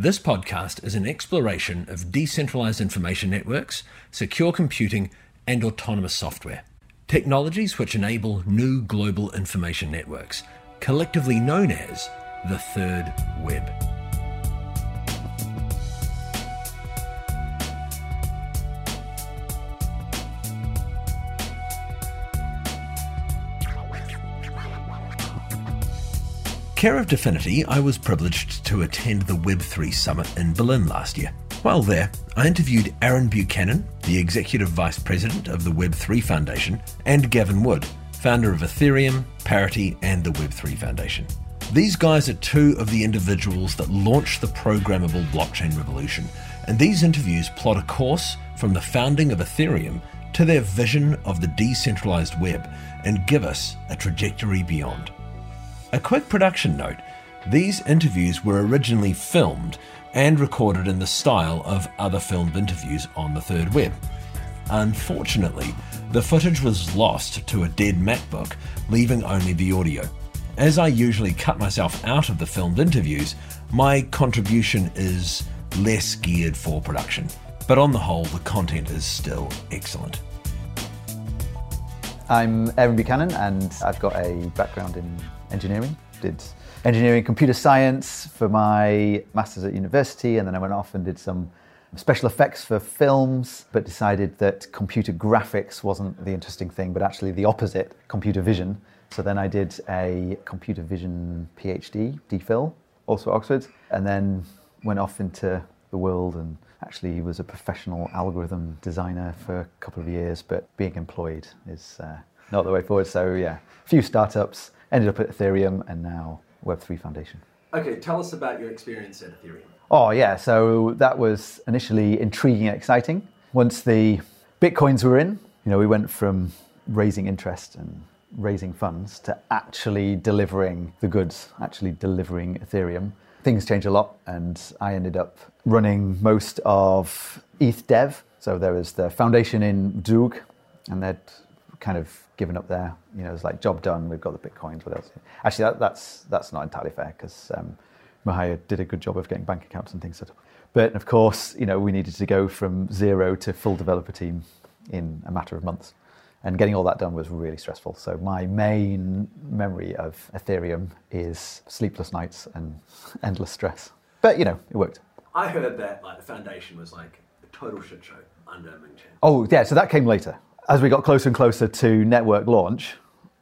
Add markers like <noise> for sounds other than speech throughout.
This podcast is an exploration of decentralized information networks, secure computing, and autonomous software. Technologies which enable new global information networks, collectively known as the Third Web. Care of DFINITY, I was privileged to attend the Web3 Summit in Berlin last year. While there, I interviewed Aeron Buchanan, the Executive Vice President of the Web3 Foundation, and Gavin Wood, founder of Ethereum, Parity, and the Web3 Foundation. These guys are two of the individuals that launched the programmable blockchain revolution, and these interviews plot a course from the founding of Ethereum to their vision of the decentralized web and give us a trajectory beyond. A quick production note these interviews were originally filmed and recorded in the style of other filmed interviews on the third web. Unfortunately, the footage was lost to a dead MacBook, leaving only the audio. As I usually cut myself out of the filmed interviews, my contribution is less geared for production. But on the whole, the content is still excellent. I'm Aeron Buchanan and I've got a background in engineering. Did engineering computer science for my master's at university and then I went off and did some special effects for films, but decided that computer graphics wasn't the interesting thing, but actually the opposite, computer vision. So then I did a computer vision PhD, DPhil, also Oxford, and then went off into the world and actually was a professional algorithm designer for a couple of years, but being employed is uh, not the way forward. So yeah, a few startups, ended up at Ethereum, and now Web3 Foundation. Okay, tell us about your experience at Ethereum. Oh, yeah. So that was initially intriguing and exciting. Once the Bitcoins were in, you know, we went from raising interest and raising funds to actually delivering the goods, actually delivering Ethereum. Things changed a lot, and I ended up running most of ETH Dev. So there was the foundation in Zug, and they'd kind of given up there. You know, it's like job done. We've got the bitcoins. What else? Actually, that, that's that's not entirely fair because um, Mihai did a good job of getting bank accounts and things set up. But of course, you know, we needed to go from zero to full developer team in a matter of months. And getting all that done was really stressful. So my main memory of Ethereum is sleepless nights and <laughs> endless stress. But you know, it worked. I heard that like the foundation was like a total shit show under Ming Chan. Oh yeah, so that came later. As we got closer and closer to network launch,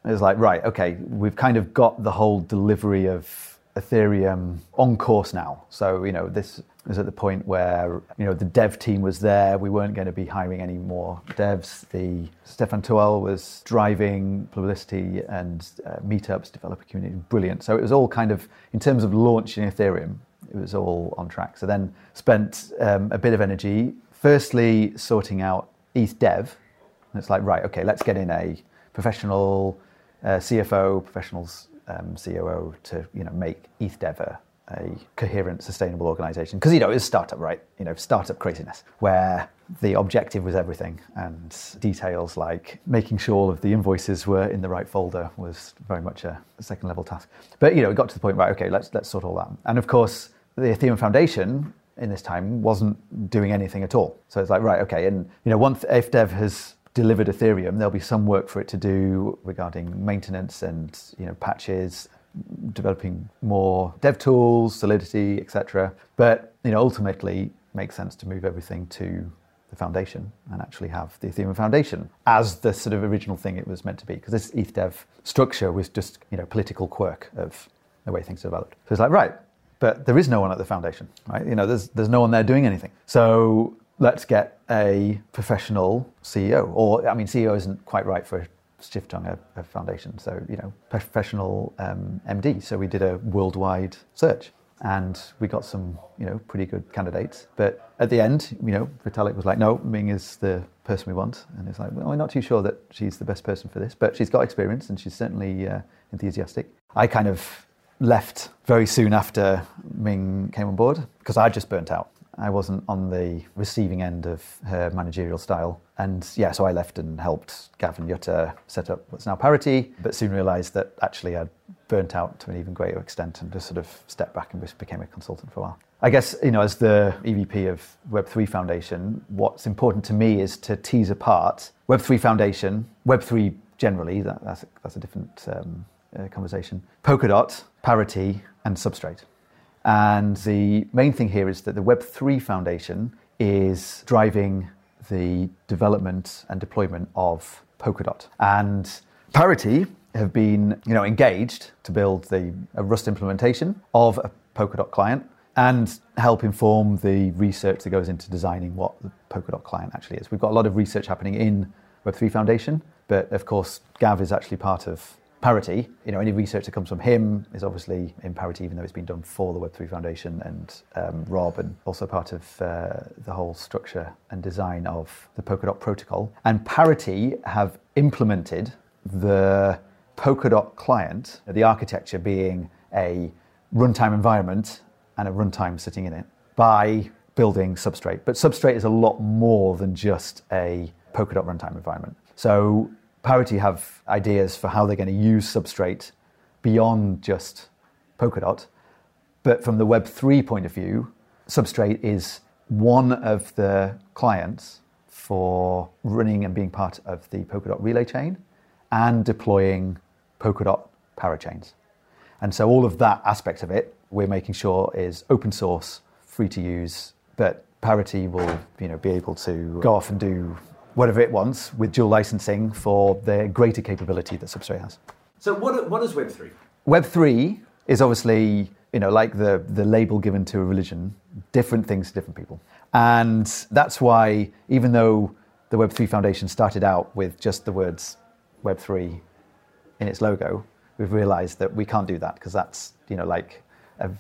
it was like, right, okay, we've kind of got the whole delivery of Ethereum on course now. So, you know, this is at the point where, you know, the dev team was there. We weren't going to be hiring any more devs. The Stephan Tual was driving publicity and uh, meetups, developer community, brilliant. So it was all kind of, in terms of launching Ethereum, it was all on track. So then spent um, a bit of energy, firstly sorting out ETH Dev. And it's like, right, okay, let's get in a professional uh, CFO, professionals um, COO to you know make ETHDev a, a coherent, sustainable organization. Because you know it's startup, right? You know, startup craziness where the objective was everything, and details like making sure all of the invoices were in the right folder was very much a, second level task. But you know, it got to the point right, okay, let's let's sort all that. And of course, the Ethereum Foundation in this time wasn't doing anything at all. So it's like right, okay, and you know, once ETHDev has delivered Ethereum, there'll be some work for it to do regarding maintenance and you know patches, developing more dev tools, Solidity, etc. But you know ultimately makes sense to move everything to the foundation and actually have the Ethereum Foundation as the sort of original thing it was meant to be. Because this ETH dev structure was just you know political quirk of the way things developed. So it's like right, but there is no one at the foundation, right? You know, there's there's no one there doing anything. So let's get a professional CEO. Or, I mean, CEO isn't quite right for Stiftung, a, a foundation. So, you know, professional um, MD. So we did a worldwide search and we got some, you know, pretty good candidates. But at the end, you know, Vitalik was like, no, Ming is the person we want. And it's like, well, we're not too sure that she's the best person for this, but she's got experience and she's certainly uh, enthusiastic. I kind of left very soon after Ming came on board because I just burnt out. I wasn't on the receiving end of her managerial style. And yeah, so I left and helped Gavin Jutta set up what's now Parity, but soon realised that actually I'd burnt out to an even greater extent and just sort of stepped back and just became a consultant for a while. I guess, you know, as the EVP of Web3 Foundation, what's important to me is to tease apart Web3 Foundation, Web3 generally, that, that's, a, that's a different um, uh, conversation, Polkadot, Parity, and Substrate. And the main thing here is that the Web3 Foundation is driving the development and deployment of Polkadot. And Parity have been you know, engaged to build the, a Rust implementation of a Polkadot client and help inform the research that goes into designing what the Polkadot client actually is. We've got a lot of research happening in Web3 Foundation, but of course, Gav is actually part of Parity. You know, any research that comes from him is obviously in Parity, even though it's been done for the Web3 Foundation and um, Rob, and also part of uh, the whole structure and design of the Polkadot protocol. And Parity have implemented the Polkadot client, the architecture being a runtime environment and a runtime sitting in it, by building Substrate. But Substrate is a lot more than just a Polkadot runtime environment. So Parity have ideas for how they're going to use Substrate beyond just Polkadot. But from the Web3 point of view, Substrate is one of the clients for running and being part of the Polkadot relay chain and deploying Polkadot parachains. And so all of that aspect of it, we're making sure is open source, free to use, but Parity will you know, be able to go off and do whatever it wants with dual licensing for the greater capability that Substrate has. So what, what is Web3? Web3 is obviously, you know, like the, the label given to a religion, different things to different people. And that's why, even though the Web3 Foundation started out with just the words Web3 in its logo, we've realized that we can't do that because that's, you know, like a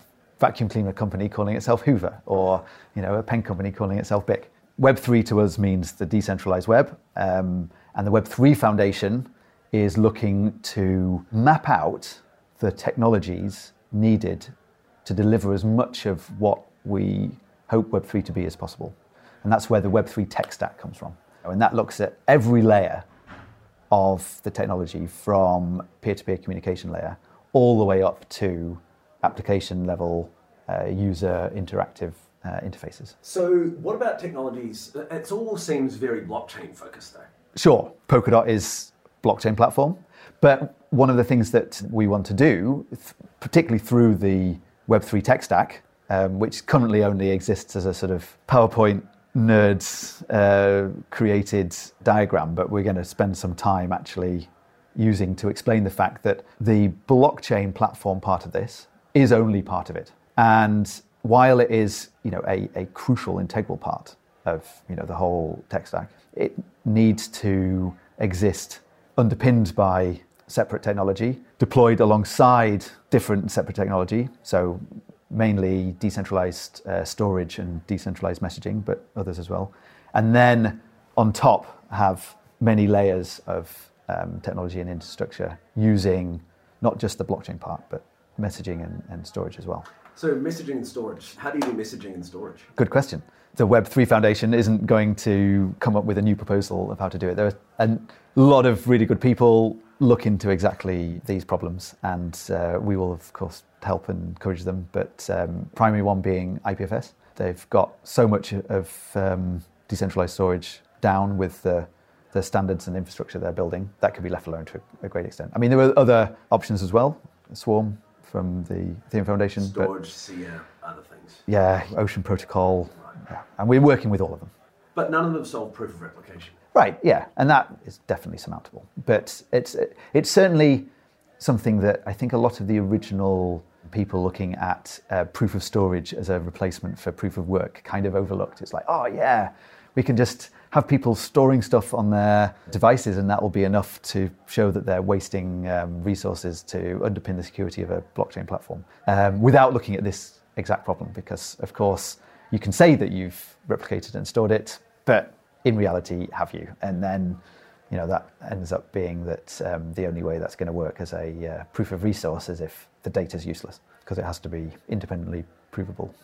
vacuum cleaner company calling itself Hoover or, you know, a pen company calling itself Bic. Web3 to us means the decentralized web, um, and the Web3 Foundation is looking to map out the technologies needed to deliver as much of what we hope Web3 to be as possible. And that's where the Web3 tech stack comes from. And that looks at every layer of the technology from peer to peer communication layer all the way up to application level uh, user interactive uh, interfaces. So, what about technologies? It all seems very blockchain focused, though. Sure, Polkadot is blockchain platform, but one of the things that we want to do, particularly through the Web3 tech stack, um, which currently only exists as a sort of PowerPoint nerds uh, created diagram, but we're going to spend some time actually using to explain the fact that the blockchain platform part of this is only part of it. And while it is you know, a, a crucial, integral part of you know, the whole tech stack, it needs to exist underpinned by separate technology, deployed alongside different separate technology. So, mainly decentralized uh, storage and decentralized messaging, but others as well. And then on top, have many layers of um, technology and infrastructure using not just the blockchain part, but messaging and, and storage as well. So, messaging and storage. How do you do messaging and storage? Good question. The Web3 Foundation isn't going to come up with a new proposal of how to do it. There are a lot of really good people look into exactly these problems, and uh, we will, of course, help and encourage them. But um, primary one being IPFS. They've got so much of um, decentralized storage down with the, the standards and infrastructure they're building that could be left alone to a great extent. I mean, there are other options as well. Swarm, from the Ethereum Foundation. Storj, SIA, other things. Yeah, Ocean Protocol. Right. Yeah. And we're working with all of them. But none of them solve proof of replication. Right, yeah. And that is definitely surmountable. But it's, it's certainly something that I think a lot of the original people looking at uh, proof of storage as a replacement for proof of work kind of overlooked. It's like, oh, yeah, we can just have people storing stuff on their devices, and that will be enough to show that they're wasting um, resources to underpin the security of a blockchain platform um, without looking at this exact problem. Because, of course, you can say that you've replicated and stored it, but in reality, have you? And then you know, that ends up being that um, the only way that's going to work as a uh, proof of resource is if the data is useless, because it has to be independently provable.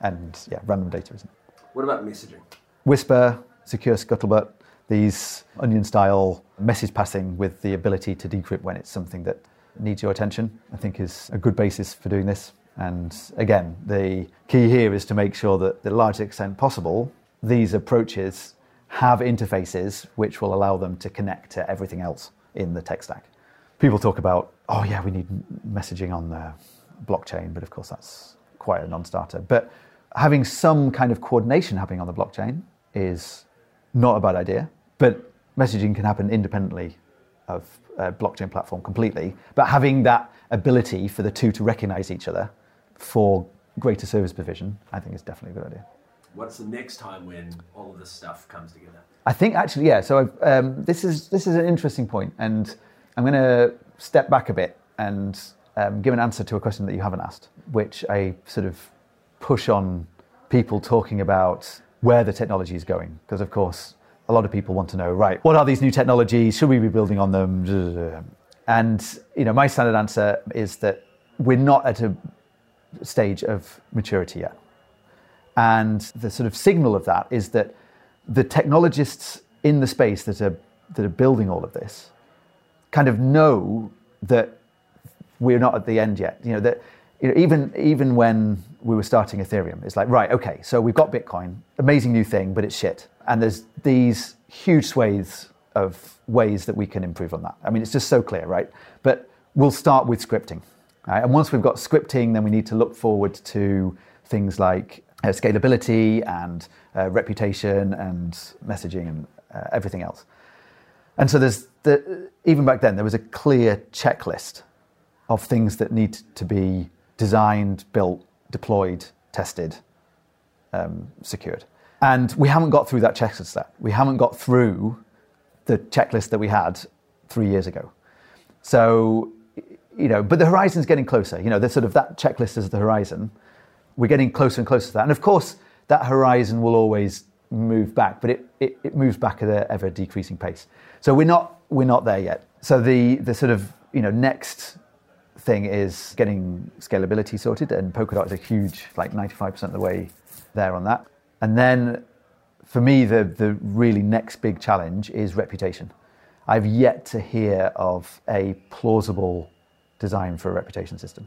And yeah, random data isn't. What about messaging? Whisper, secure scuttlebutt, these onion style message passing with the ability to decrypt when it's something that needs your attention, I think is a good basis for doing this. And again, the key here is to make sure that, the largest extent possible, these approaches have interfaces which will allow them to connect to everything else in the tech stack. People talk about, oh yeah, we need messaging on the blockchain, but of course that's quite a non-starter. But having some kind of coordination happening on the blockchain is not a bad idea. But messaging can happen independently of a blockchain platform completely. But having that ability for the two to recognize each other for greater service provision, I think is definitely a good idea. What's the next time when all of this stuff comes together? I think actually, yeah. So um, this is this is an interesting point, and I'm going to step back a bit and um, give an answer to a question that you haven't asked, which I sort of push on people talking about where the technology is going, because of course a lot of people want to know, right? What are these new technologies? Should we be building on them? And you know, my standard answer is that we're not at a stage of maturity yet. And the sort of signal of that is that the technologists in the space that are, that are building all of this kind of know that we're not at the end yet. You know, that you know, even, even when we were starting Ethereum, it's like, right, okay, so we've got Bitcoin, amazing new thing, but it's shit. And there's these huge swathes of ways that we can improve on that. I mean, it's just so clear, right? But we'll start with scripting. Right? And once we've got scripting, then we need to look forward to things like uh, scalability and uh, reputation and messaging and uh, everything else. And so there's the, even back then there was a clear checklist of things that need to be designed, built, deployed, tested, um, secured. And we haven't got through that checklist yet. We haven't got through the checklist that we had three years ago. So, you know, but the horizon's getting closer. You know, the sort of that checklist is the horizon we're getting closer and closer to that. And of course, that horizon will always move back, but it, it, it moves back at an ever decreasing pace. So we're not, we're not there yet. So the, the sort of you know, next thing is getting scalability sorted, and Polkadot is a huge, like 95% of the way there on that. And then for me, the, the really next big challenge is reputation. I've yet to hear of a plausible design for a reputation system.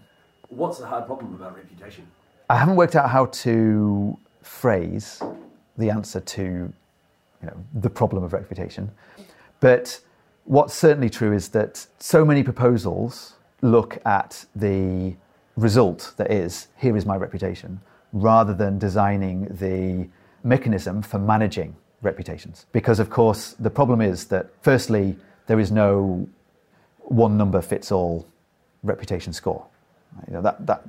What's the hard problem about reputation? I haven't worked out how to phrase the answer to you know, the problem of reputation. But what's certainly true is that so many proposals look at the result that is, here is my reputation, rather than designing the mechanism for managing reputations. Because, of course, the problem is that, firstly, there is no one number fits all reputation score. You know, that, that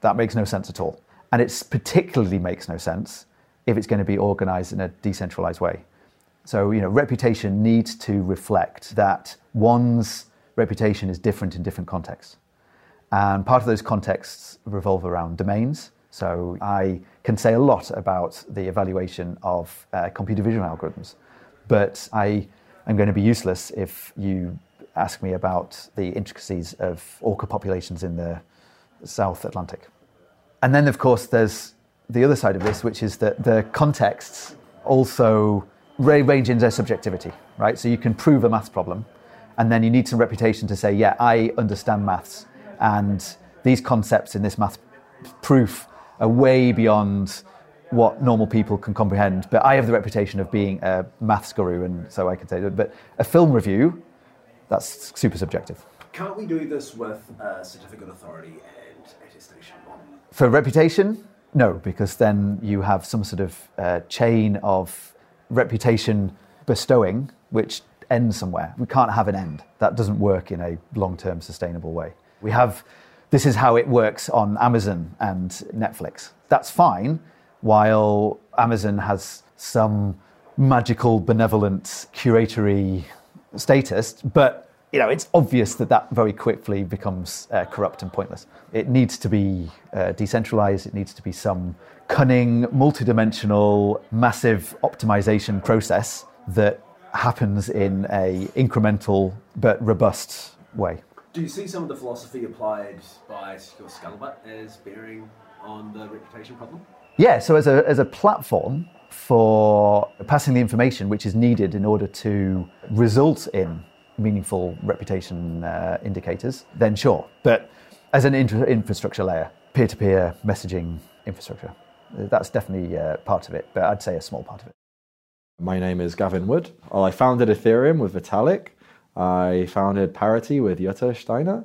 that makes no sense at all. And it particularly makes no sense if it's going to be organized in a decentralized way. So, you know, reputation needs to reflect that one's reputation is different in different contexts. And part of those contexts revolve around domains. So I can say a lot about the evaluation of uh, computer vision algorithms, but I am going to be useless if you ask me about the intricacies of orca populations in the South Atlantic. And then, of course, there's the other side of this, which is that the contexts also range in their subjectivity, right? So you can prove a math problem, and then you need some reputation to say, yeah, I understand maths, and these concepts in this math proof are way beyond what normal people can comprehend. But I have the reputation of being a maths guru, and so I can say that. But a film review, that's super subjective. Can't we do this with a certificate authority and attestation? for reputation, no, because then you have some sort of uh, chain of reputation bestowing, which ends somewhere. We can't have an end. That doesn't work in a long term sustainable way. We have this is how it works on Amazon and Netflix. That's fine, while Amazon has some magical, benevolent, curatory status, but you know, it's obvious that that very quickly becomes uh, corrupt and pointless. It needs to be uh, decentralized. It needs to be some cunning, multidimensional, massive optimization process that happens in a incremental but robust way. Do you see some of the philosophy applied by Secure Scuttlebutt as bearing on the reputation problem? Yeah, so as a, as a platform for passing the information which is needed in order to result in meaningful reputation uh, indicators, then sure. But as an infra- infrastructure layer, peer to peer messaging infrastructure. That's definitely uh, part of it, but I'd say a small part of it. My name is Gavin Wood. I founded Ethereum with Vitalik. I founded Parity with Jutta Steiner.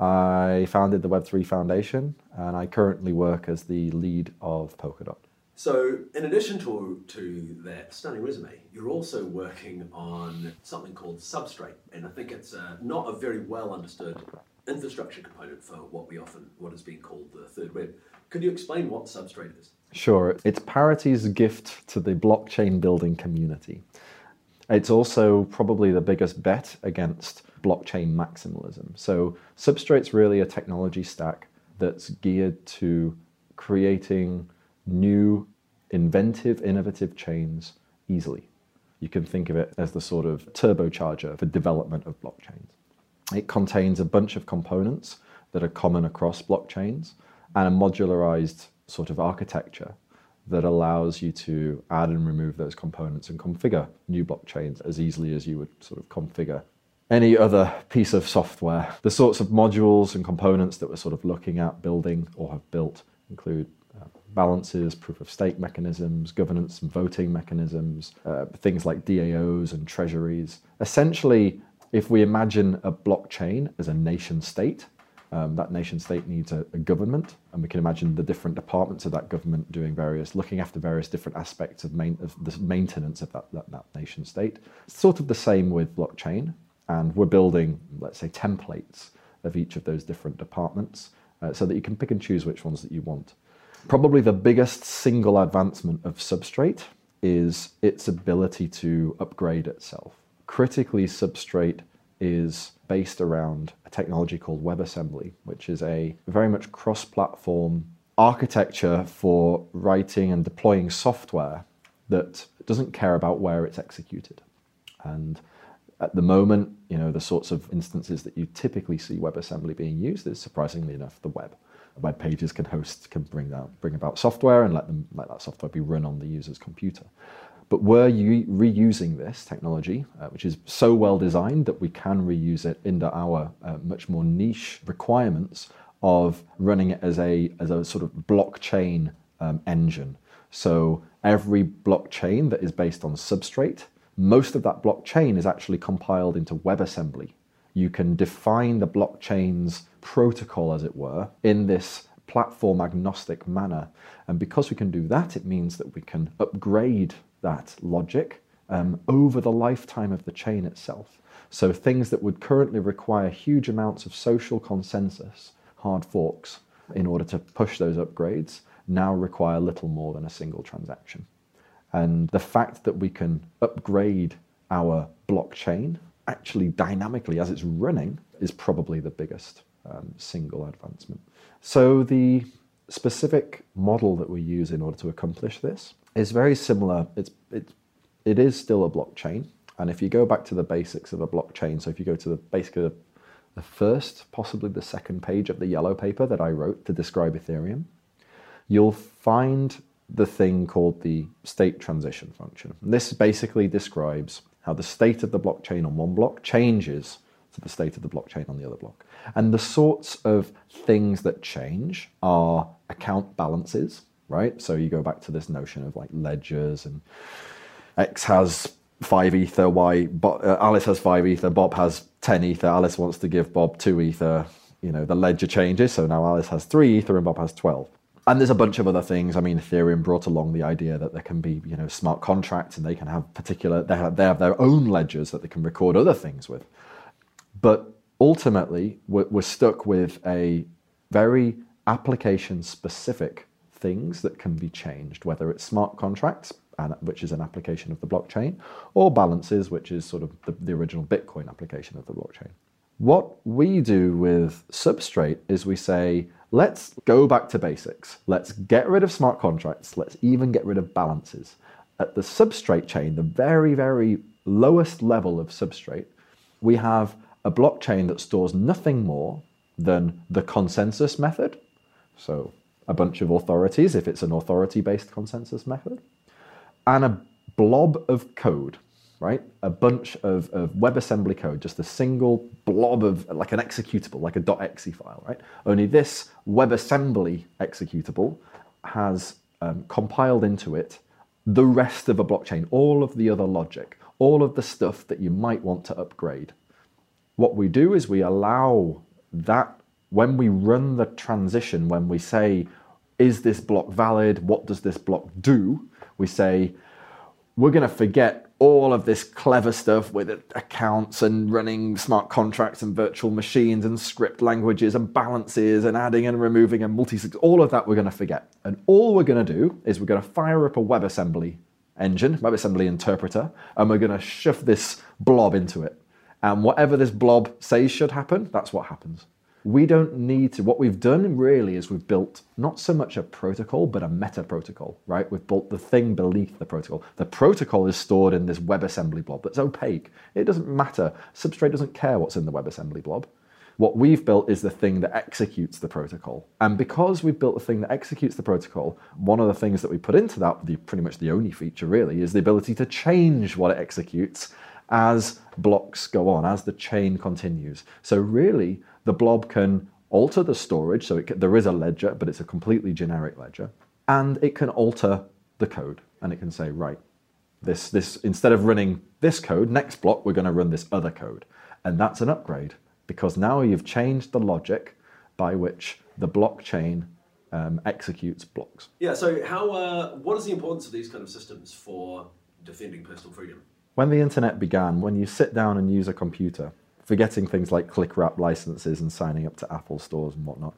I founded the Web3 Foundation, and I currently work as the lead of Polkadot. So, in addition to, to that stunning resume, you're also working on something called Substrate, and I think it's uh, not a very well understood infrastructure component for what we often what is being called the third web. Could you explain what Substrate is? Sure, it's Parity's gift to the blockchain building community. It's also probably the biggest bet against blockchain maximalism. So, Substrate's really a technology stack that's geared to creating new, inventive, innovative chains easily. You can think of it as the sort of turbocharger for development of blockchains. It contains a bunch of components that are common across blockchains and a modularized sort of architecture that allows you to add and remove those components and configure new blockchains as easily as you would sort of configure any other piece of software. The sorts of modules and components that we're sort of looking at building or have built include uh, balances, proof of stake mechanisms, governance and voting mechanisms, uh, things like DAOs and treasuries. Essentially, if we imagine a blockchain as a nation state, um, that nation state needs a, a, government, and we can imagine the different departments of that government doing various, looking after various different aspects of, main, of the maintenance of that, that, that nation state. It's sort of the same with blockchain, and we're building, let's say, templates of each of those different departments uh, so that you can pick and choose which ones that you want. Probably the biggest single advancement of Substrate is its ability to upgrade itself critically, Substrate is based around a technology called WebAssembly, which is a very much cross platform architecture for writing and deploying software that doesn't care about where it's executed. And at the moment, you know, the sorts of instances that you typically see WebAssembly being used is surprisingly enough the web. Web pages can host, can bring out, bring about software and let them let that software be run on the user's computer. But were reusing this technology, uh, which is so well designed that we can reuse it into our uh, much more niche requirements of running it as a, as a sort of blockchain um, engine. So every blockchain that is based on Substrate, most of that blockchain is actually compiled into WebAssembly. You can define the blockchain's protocol, as it were, in this platform agnostic manner. And because we can do that, it means that we can upgrade that logic um, over the lifetime of the chain itself. So things that would currently require huge amounts of social consensus, hard forks, in order to push those upgrades, now require little more than a single transaction. And the fact that we can upgrade our blockchain actually dynamically as it's running is probably the biggest um, single advancement. So the specific model that we use in order to accomplish this is very similar. It's, it, it is still a blockchain. And if you go back to the basics of a blockchain, so if you go to the basically the, the first, possibly the second page of the yellow paper that I wrote to describe Ethereum, you'll find the thing called the state transition function. And this basically describes how the state of the blockchain on one block changes to the state of the blockchain on the other block. And the sorts of things that change are account balances, right? So you go back to this notion of like ledgers and X has five ether, Y uh, Alice has five ether, Bob has ten ether. Alice wants to give Bob two ether. You know the ledger changes, so now Alice has three ether and Bob has twelve. And there's a bunch of other things. I mean, Ethereum brought along the idea that there can be, you know, smart contracts, and they can have particular. They have they have their own ledgers that they can record other things with. But ultimately, we're, we're stuck with a very application specific things that can be changed, whether it's smart contracts, which is an application of the blockchain, or balances, which is sort of the, the original Bitcoin application of the blockchain. What we do with Substrate is we say, let's go back to basics. Let's get rid of smart contracts. Let's even get rid of balances. At the substrate chain, the very, very lowest level of substrate, we have a blockchain that stores nothing more than the consensus method. So a bunch of authorities if it's an authority based consensus method, and a blob of code. right? A bunch of, of WebAssembly code, just a single blob of like an executable, like a .exe file, right? Only this WebAssembly executable has um, compiled into it the rest of a blockchain, all of the other logic, all of the stuff that you might want to upgrade. What we do is we allow that when we run the transition, when we say, is this block valid? What does this block do? We say, we're going to forget all of this clever stuff with accounts and running smart contracts and virtual machines and script languages and balances and adding and removing and multi all of that we're going to forget. And all we're going to do is we're going to fire up a WebAssembly engine, WebAssembly interpreter, and we're going to shove this blob into it. And whatever this blob says should happen, that's what happens. We don't need to. What we've done really is we've built not so much a protocol, but a meta protocol, right? We've built the thing beneath the protocol. The protocol is stored in this WebAssembly blob that's opaque. It doesn't matter. Substrate doesn't care what's in the WebAssembly blob. What we've built is the thing that executes the protocol. And because we've built the thing that executes the protocol, one of the things that we put into that, the, pretty much the only feature really, is the ability to change what it executes as blocks go on, as the chain continues. So really, the blob can alter the storage, so can, there is a ledger, but it's a completely generic ledger, and it can alter the code, and it can say, right, this, this instead of running this code, next block we're going to run this other code, and that's an upgrade because now you've changed the logic by which the blockchain um, executes blocks. Yeah. So, how? Uh, what is the importance of these kind of systems for defending personal freedom? When the internet began, when you sit down and use a computer, forgetting things like click wrap licenses and signing up to Apple stores and whatnot.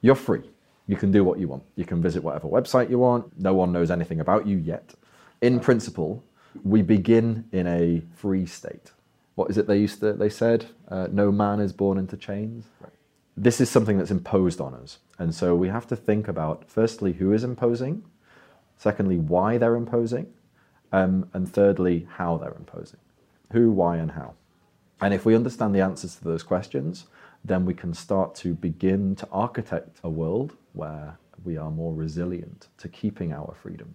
You're free. You can do what you want. You can visit whatever website you want. No one knows anything about you yet. In principle, we begin in a free state. What is it they used to, they said? Uh, no man is born into chains. Right. This is something that's imposed on us. And so we have to think about, firstly, who is imposing, secondly, why they're imposing, um, and thirdly, how they're imposing. Who, why, and how. And if we understand the answers to those questions, then we can start to begin to architect a world where we are more resilient to keeping our freedom.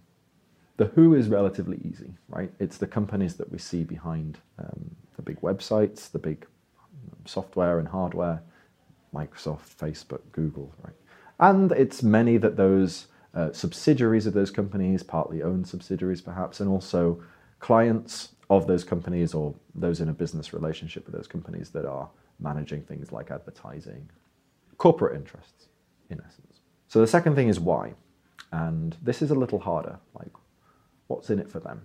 The who is relatively easy, right? It's the companies that we see behind um, the big websites, the big software and hardware, Microsoft, Facebook, Google, right? And it's many that those uh, subsidiaries of those companies, partly owned subsidiaries perhaps, and also clients of those companies or those in a business relationship with those companies that are managing things like advertising, corporate interests, in essence. So the second thing is why. And this is a little harder. Like, what's in it for them?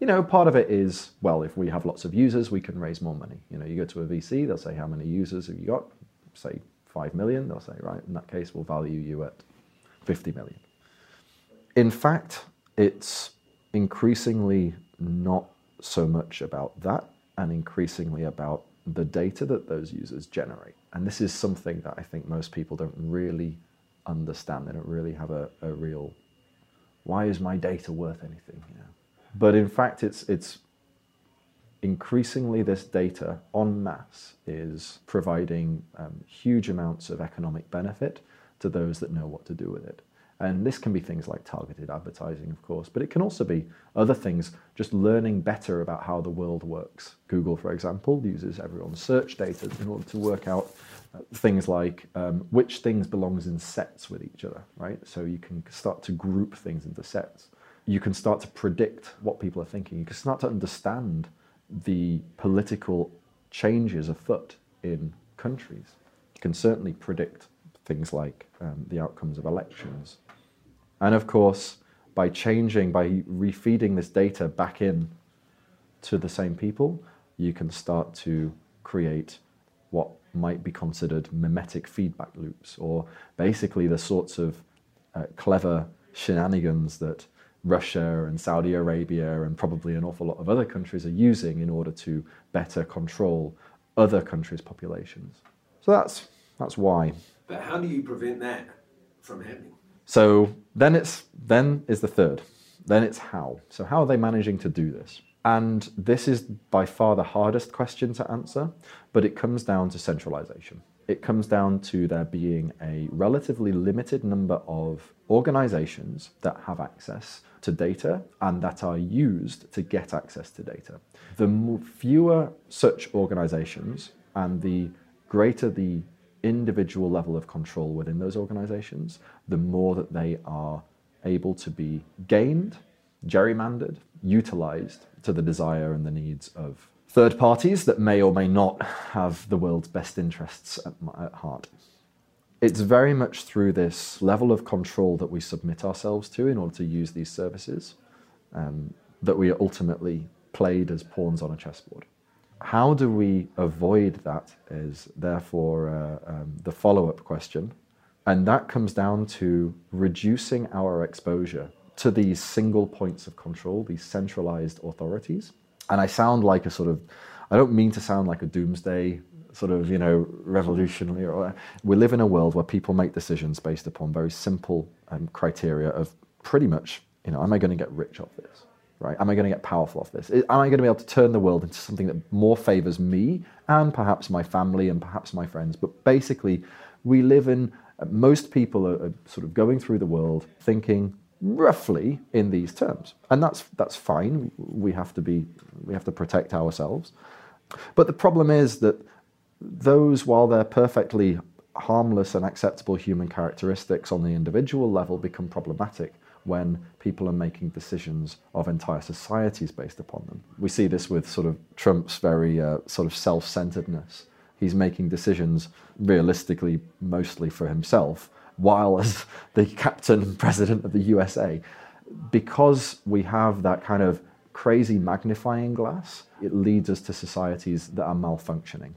You know, part of it is, well, if we have lots of users, we can raise more money. You know, you go to a VC, they'll say, how many users have you got? Say 5 million. They'll say, right, in that case, we'll value you at 50 million. In fact, it's increasingly not so much about that and increasingly about the data that those users generate. And this is something that I think most people don't really understand. They don't really have a, a real why is my data worth anything? You know? But in fact, it's it's increasingly this data en masse is providing um, huge amounts of economic benefit to those that know what to do with it. And this can be things like targeted advertising, of course, but it can also be other things, just learning better about how the world works. Google, for example, uses everyone's search data in order to work out uh, things like um, which things belongs in sets with each other, right? So you can start to group things into sets. You can start to predict what people are thinking. You can start to understand the political changes afoot in countries. You can certainly predict things like um, the outcomes of elections and of course, by changing, by refeeding this data back in to the same people, you can start to create what might be considered mimetic feedback loops, or basically the sorts of uh, clever shenanigans that Russia and Saudi Arabia and probably an awful lot of other countries are using in order to better control other countries' populations. So that's that's why. But how do you prevent that from happening? So then it's then is the third. Then it's how. So how are they managing to do this? And this is by far the hardest question to answer, but it comes down to centralization. it comes down to there being a relatively limited number of organizations that have access to data and that are used to get access to data. The fewer such organizations and the greater the individual level of control within those organizations, the more that they are able to be gained, gerrymandered, utilized to the desire and the needs of third parties that may or may not have the world's best interests at, at heart. It's very much through this level of control that we submit ourselves to in order to use these services um, that we are ultimately played as pawns on a chessboard. How do we avoid that is therefore uh, um, the follow up question. And that comes down to reducing our exposure to these single points of control, these centralized authorities. And I sound like a sort of, I don't mean to sound like a doomsday sort of, you know, revolutionary. Or, we live in a world where people make decisions based upon very simple um, criteria of pretty much, you know, am I going to get rich off this? Right? Am I going to get powerful off this? Am I going to be able to turn the world into something that more favors me and perhaps my family and perhaps my friends? But basically, we live in, uh, most people are, are sort of going through the world thinking, roughly in these terms. And that's, that's fine. We have, to be, we have to protect ourselves. But the problem is that those, while they're perfectly harmless and acceptable human characteristics on the individual level, become problematic when people are making decisions of entire societies based upon them. We see this with sort of Trump's very uh, sort of self centeredness. He's making decisions realistically mostly for himself while as <laughs> the captain and president of the USA. Because we have that kind of crazy magnifying glass, it leads us to societies that are malfunctioning.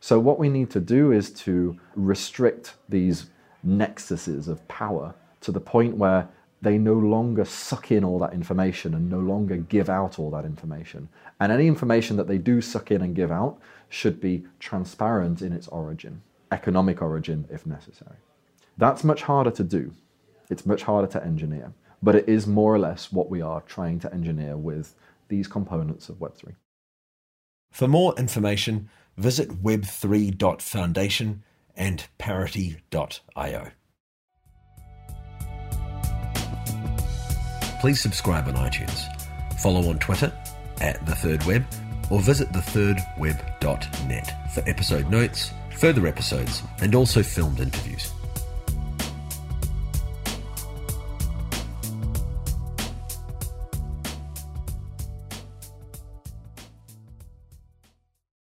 So, what we need to do is to restrict these nexuses of power to the point where they no longer suck in all that information and no longer give out all that information. And any information that they do suck in and give out should be transparent in its origin, economic origin if necessary. That's much harder to do. It's much harder to engineer. But it is more or less what we are trying to engineer with these components of Web3. For more information, visit web3.foundation and parity.io. Please subscribe on iTunes, follow on Twitter at The Third Web, or visit thethirdweb.net for episode notes, further episodes, and also filmed interviews.